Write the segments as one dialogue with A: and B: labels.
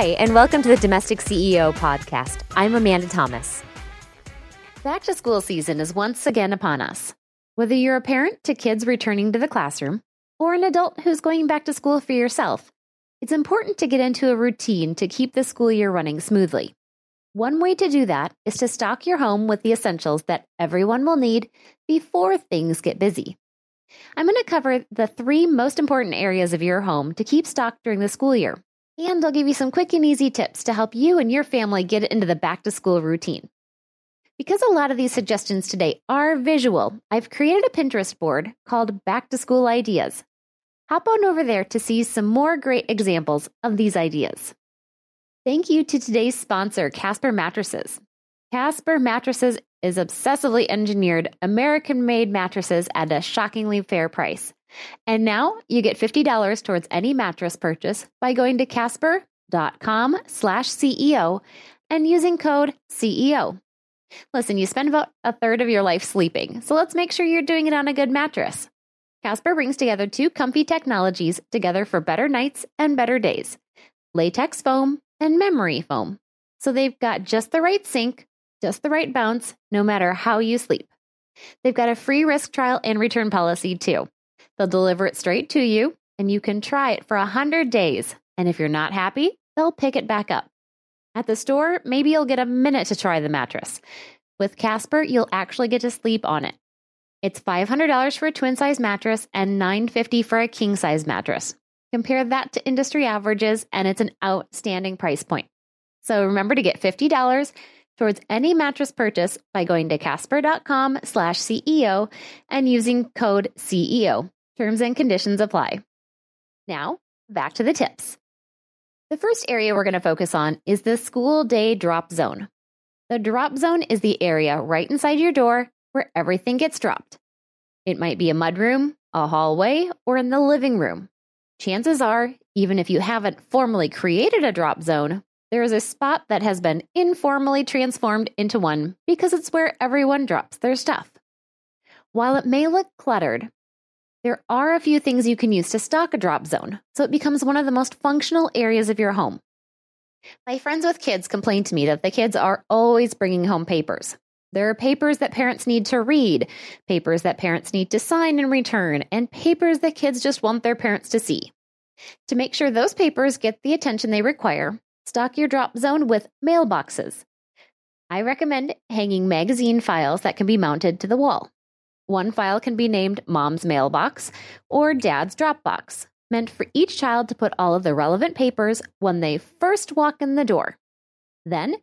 A: Hi, and welcome to the Domestic CEO podcast. I'm Amanda Thomas. Back to school season is once again upon us. Whether you're a parent to kids returning to the classroom or an adult who's going back to school for yourself, it's important to get into a routine to keep the school year running smoothly. One way to do that is to stock your home with the essentials that everyone will need before things get busy. I'm going to cover the three most important areas of your home to keep stocked during the school year. And I'll give you some quick and easy tips to help you and your family get into the back to school routine. Because a lot of these suggestions today are visual, I've created a Pinterest board called Back to School Ideas. Hop on over there to see some more great examples of these ideas. Thank you to today's sponsor, Casper Mattresses. Casper Mattresses is obsessively engineered American made mattresses at a shockingly fair price. And now you get $50 towards any mattress purchase by going to casper.com slash CEO and using code CEO. Listen, you spend about a third of your life sleeping, so let's make sure you're doing it on a good mattress. Casper brings together two comfy technologies together for better nights and better days latex foam and memory foam. So they've got just the right sink, just the right bounce, no matter how you sleep. They've got a free risk trial and return policy too. They'll deliver it straight to you, and you can try it for 100 days. And if you're not happy, they'll pick it back up. At the store, maybe you'll get a minute to try the mattress. With Casper, you'll actually get to sleep on it. It's $500 for a twin size mattress and 950 for a king size mattress. Compare that to industry averages, and it's an outstanding price point. So remember to get $50 towards any mattress purchase by going to casper.com slash CEO and using code CEO. Terms and conditions apply. Now, back to the tips. The first area we're going to focus on is the school day drop zone. The drop zone is the area right inside your door where everything gets dropped. It might be a mudroom, a hallway, or in the living room. Chances are, even if you haven't formally created a drop zone, there is a spot that has been informally transformed into one because it's where everyone drops their stuff. While it may look cluttered, there are a few things you can use to stock a drop zone, so it becomes one of the most functional areas of your home. My friends with kids complain to me that the kids are always bringing home papers. There are papers that parents need to read, papers that parents need to sign and return, and papers that kids just want their parents to see. To make sure those papers get the attention they require, stock your drop zone with mailboxes. I recommend hanging magazine files that can be mounted to the wall. One file can be named Mom's Mailbox or Dad's Dropbox, meant for each child to put all of the relevant papers when they first walk in the door. Then,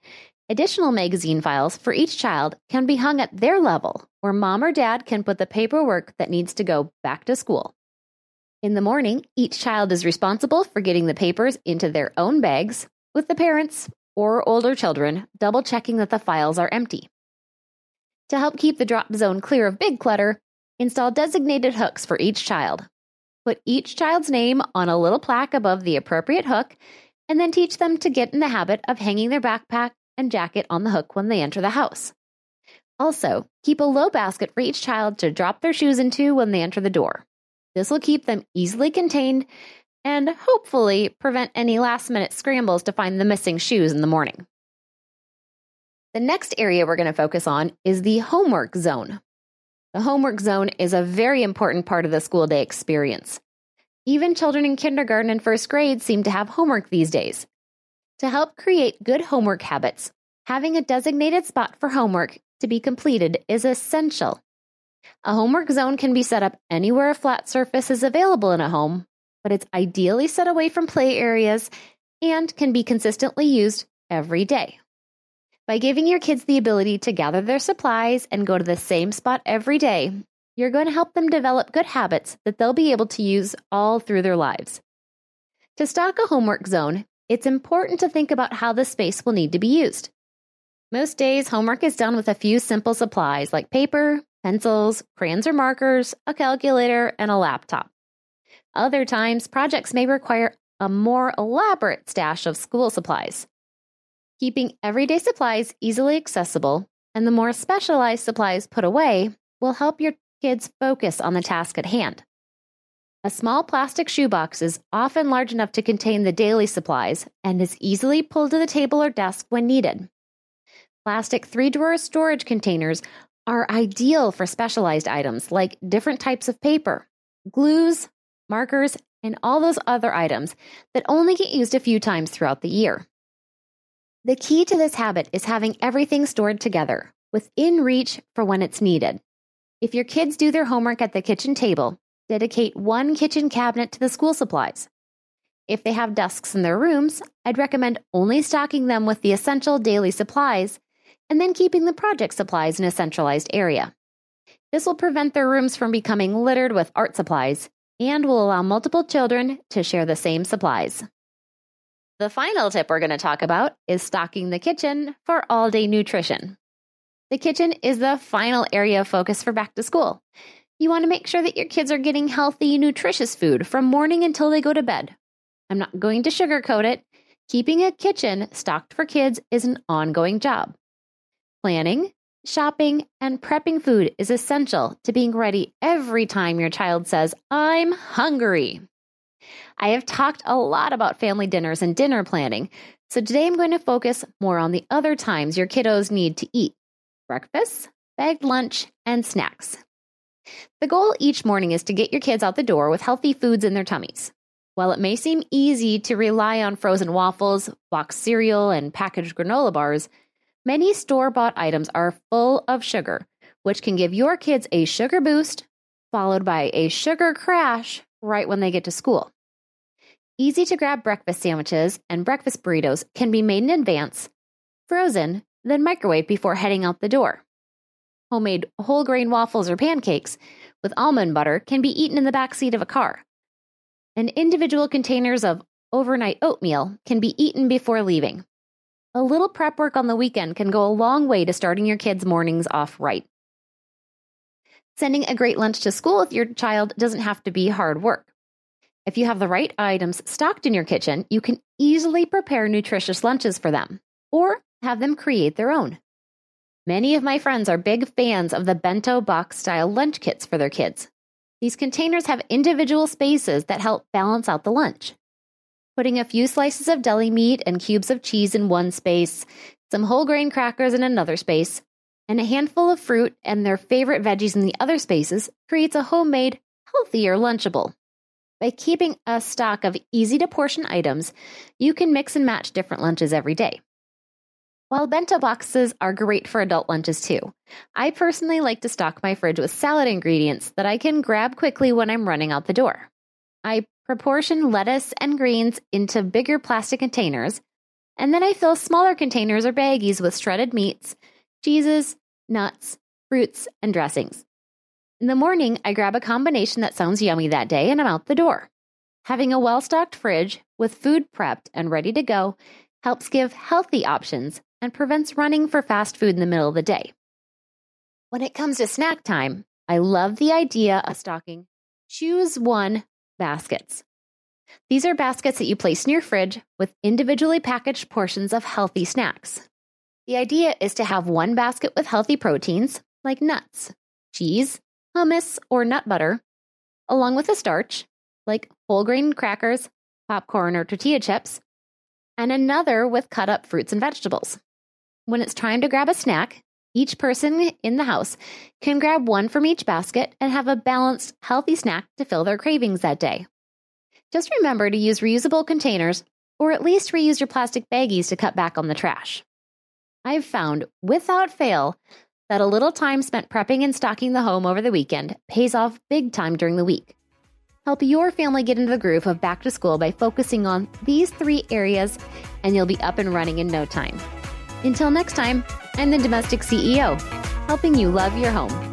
A: additional magazine files for each child can be hung at their level, where mom or dad can put the paperwork that needs to go back to school. In the morning, each child is responsible for getting the papers into their own bags, with the parents or older children double checking that the files are empty. To help keep the drop zone clear of big clutter, install designated hooks for each child. Put each child's name on a little plaque above the appropriate hook, and then teach them to get in the habit of hanging their backpack and jacket on the hook when they enter the house. Also, keep a low basket for each child to drop their shoes into when they enter the door. This will keep them easily contained and hopefully prevent any last minute scrambles to find the missing shoes in the morning. The next area we're going to focus on is the homework zone. The homework zone is a very important part of the school day experience. Even children in kindergarten and first grade seem to have homework these days. To help create good homework habits, having a designated spot for homework to be completed is essential. A homework zone can be set up anywhere a flat surface is available in a home, but it's ideally set away from play areas and can be consistently used every day. By giving your kids the ability to gather their supplies and go to the same spot every day, you're going to help them develop good habits that they'll be able to use all through their lives. To stock a homework zone, it's important to think about how the space will need to be used. Most days, homework is done with a few simple supplies like paper, pencils, crayons or markers, a calculator, and a laptop. Other times, projects may require a more elaborate stash of school supplies. Keeping everyday supplies easily accessible and the more specialized supplies put away will help your kids focus on the task at hand. A small plastic shoebox is often large enough to contain the daily supplies and is easily pulled to the table or desk when needed. Plastic three drawer storage containers are ideal for specialized items like different types of paper, glues, markers, and all those other items that only get used a few times throughout the year. The key to this habit is having everything stored together, within reach for when it's needed. If your kids do their homework at the kitchen table, dedicate one kitchen cabinet to the school supplies. If they have desks in their rooms, I'd recommend only stocking them with the essential daily supplies and then keeping the project supplies in a centralized area. This will prevent their rooms from becoming littered with art supplies and will allow multiple children to share the same supplies. The final tip we're going to talk about is stocking the kitchen for all day nutrition. The kitchen is the final area of focus for back to school. You want to make sure that your kids are getting healthy, nutritious food from morning until they go to bed. I'm not going to sugarcoat it. Keeping a kitchen stocked for kids is an ongoing job. Planning, shopping, and prepping food is essential to being ready every time your child says, I'm hungry. I have talked a lot about family dinners and dinner planning, so today I'm going to focus more on the other times your kiddos need to eat breakfast, bagged lunch, and snacks. The goal each morning is to get your kids out the door with healthy foods in their tummies. While it may seem easy to rely on frozen waffles, boxed cereal, and packaged granola bars, many store bought items are full of sugar, which can give your kids a sugar boost followed by a sugar crash right when they get to school. Easy to grab breakfast sandwiches and breakfast burritos can be made in advance, frozen, then microwave before heading out the door. Homemade whole grain waffles or pancakes with almond butter can be eaten in the back seat of a car. And individual containers of overnight oatmeal can be eaten before leaving. A little prep work on the weekend can go a long way to starting your kids' mornings off right. Sending a great lunch to school with your child doesn't have to be hard work. If you have the right items stocked in your kitchen, you can easily prepare nutritious lunches for them or have them create their own. Many of my friends are big fans of the bento box style lunch kits for their kids. These containers have individual spaces that help balance out the lunch. Putting a few slices of deli meat and cubes of cheese in one space, some whole grain crackers in another space, and a handful of fruit and their favorite veggies in the other spaces creates a homemade, healthier Lunchable. By keeping a stock of easy to portion items, you can mix and match different lunches every day. While bento boxes are great for adult lunches too, I personally like to stock my fridge with salad ingredients that I can grab quickly when I'm running out the door. I proportion lettuce and greens into bigger plastic containers, and then I fill smaller containers or baggies with shredded meats, cheeses, nuts, fruits, and dressings. In the morning, I grab a combination that sounds yummy that day and I'm out the door. Having a well stocked fridge with food prepped and ready to go helps give healthy options and prevents running for fast food in the middle of the day. When it comes to snack time, I love the idea of stocking choose one baskets. These are baskets that you place in your fridge with individually packaged portions of healthy snacks. The idea is to have one basket with healthy proteins like nuts, cheese, hummus, or nut butter, along with a starch like whole grain crackers, popcorn, or tortilla chips, and another with cut up fruits and vegetables. When it's time to grab a snack, each person in the house can grab one from each basket and have a balanced, healthy snack to fill their cravings that day. Just remember to use reusable containers or at least reuse your plastic baggies to cut back on the trash. I've found, without fail, that a little time spent prepping and stocking the home over the weekend pays off big time during the week. Help your family get into the groove of back to school by focusing on these three areas, and you'll be up and running in no time. Until next time, I'm the Domestic CEO, helping you love your home.